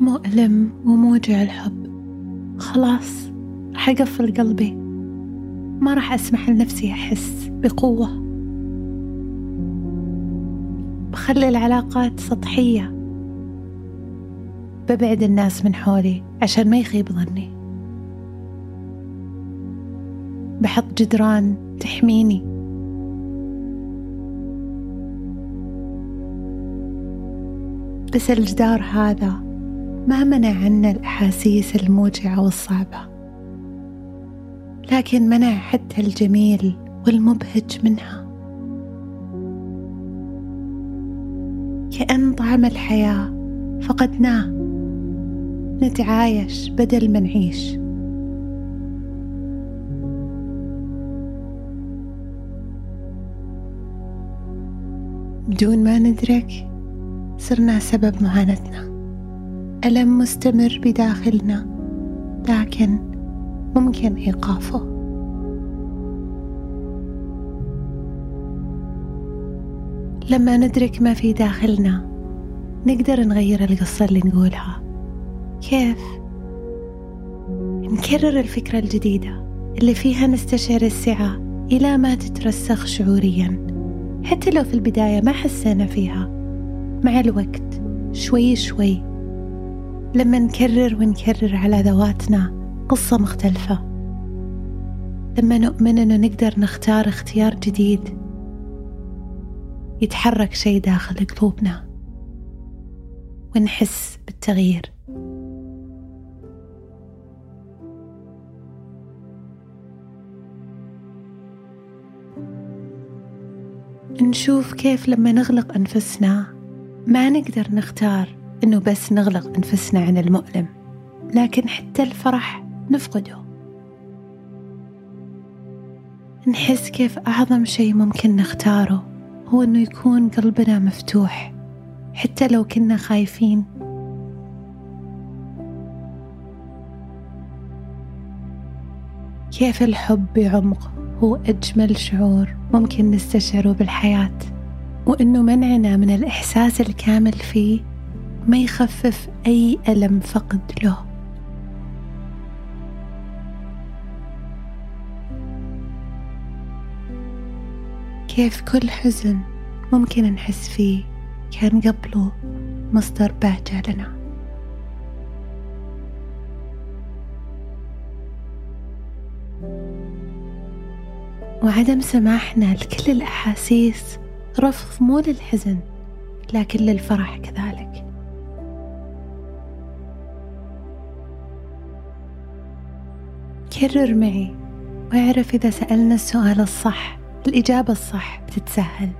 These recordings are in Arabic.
مؤلم وموجع الحب. خلاص راح أقفل قلبي. ما راح أسمح لنفسي أحس بقوة. بخلي العلاقات سطحية. ببعد الناس من حولي عشان ما يخيب ظني. بحط جدران تحميني. بس الجدار هذا. ما منع عنا الأحاسيس الموجعة والصعبة لكن منع حتى الجميل والمبهج منها. كأن طعم الحياة فقدناه نتعايش بدل ما نعيش. بدون ما ندرك صرنا سبب معاناتنا. ألم مستمر بداخلنا لكن ممكن إيقافه. لما ندرك ما في داخلنا نقدر نغير القصة اللي نقولها. كيف؟ نكرر الفكرة الجديدة اللي فيها نستشعر السعة إلى ما تترسخ شعوريا. حتى لو في البداية ما حسينا فيها مع الوقت شوي شوي لما نكرر ونكرر على ذواتنا قصة مختلفة. لما نؤمن أنه نقدر نختار اختيار جديد يتحرك شيء داخل قلوبنا ونحس بالتغيير. نشوف كيف لما نغلق أنفسنا ما نقدر نختار إنه بس نغلق أنفسنا عن المؤلم لكن حتى الفرح نفقده. نحس كيف أعظم شيء ممكن نختاره هو إنه يكون قلبنا مفتوح حتى لو كنا خايفين. كيف الحب بعمق هو أجمل شعور ممكن نستشعره بالحياة وإنه منعنا من الإحساس الكامل فيه ما يخفف أي ألم فقد له. كيف كل حزن ممكن نحس فيه كان قبله مصدر بهجة لنا. وعدم سماحنا لكل الأحاسيس رفض مو للحزن لكن للفرح كذلك كرر معي واعرف إذا سألنا السؤال الصح الإجابة الصح بتتسهل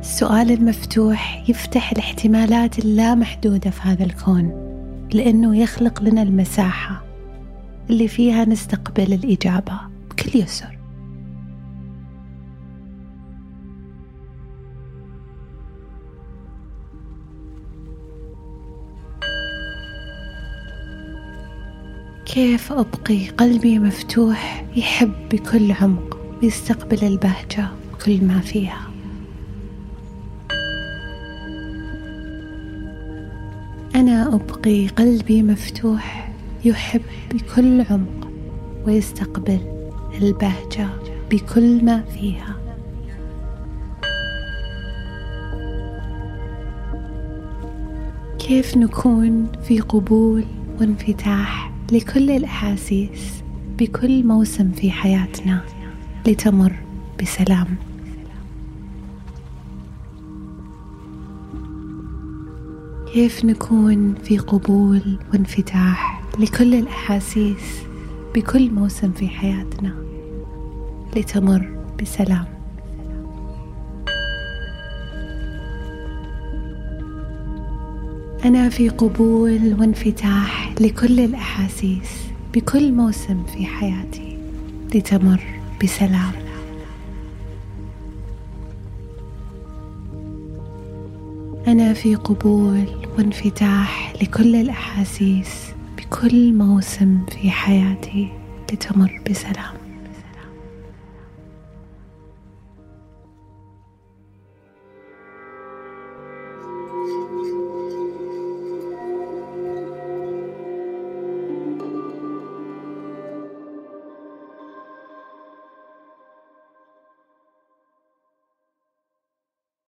السؤال المفتوح يفتح الاحتمالات اللامحدودة في هذا الكون لأنه يخلق لنا المساحة اللي فيها نستقبل الإجابة بكل يسر. كيف أبقي قلبي مفتوح يحب بكل عمق ويستقبل البهجة بكل ما فيها؟ أنا أبقي قلبي مفتوح يحب بكل عمق ويستقبل البهجة بكل ما فيها. كيف نكون في قبول وانفتاح لكل الأحاسيس بكل موسم في حياتنا لتمر بسلام. كيف نكون في قبول وانفتاح لكل الأحاسيس بكل موسم في حياتنا لتمر بسلام. أنا في قبول وانفتاح لكل الأحاسيس بكل موسم في حياتي لتمر بسلام. أنا في قبول وانفتاح لكل الأحاسيس بكل موسم في حياتي لتمر بسلام.